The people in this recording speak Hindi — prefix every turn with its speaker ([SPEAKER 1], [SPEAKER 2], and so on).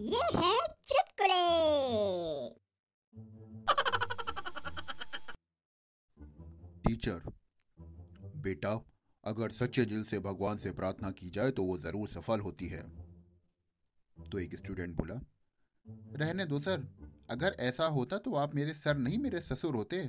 [SPEAKER 1] ये है चुटकुले।
[SPEAKER 2] टीचर, बेटा, अगर सच्चे दिल से भगवान से प्रार्थना की जाए तो वो ज़रूर सफल होती है। तो एक स्टूडेंट बोला, रहने दो सर, अगर ऐसा होता तो आप मेरे सर नहीं मेरे ससुर होते।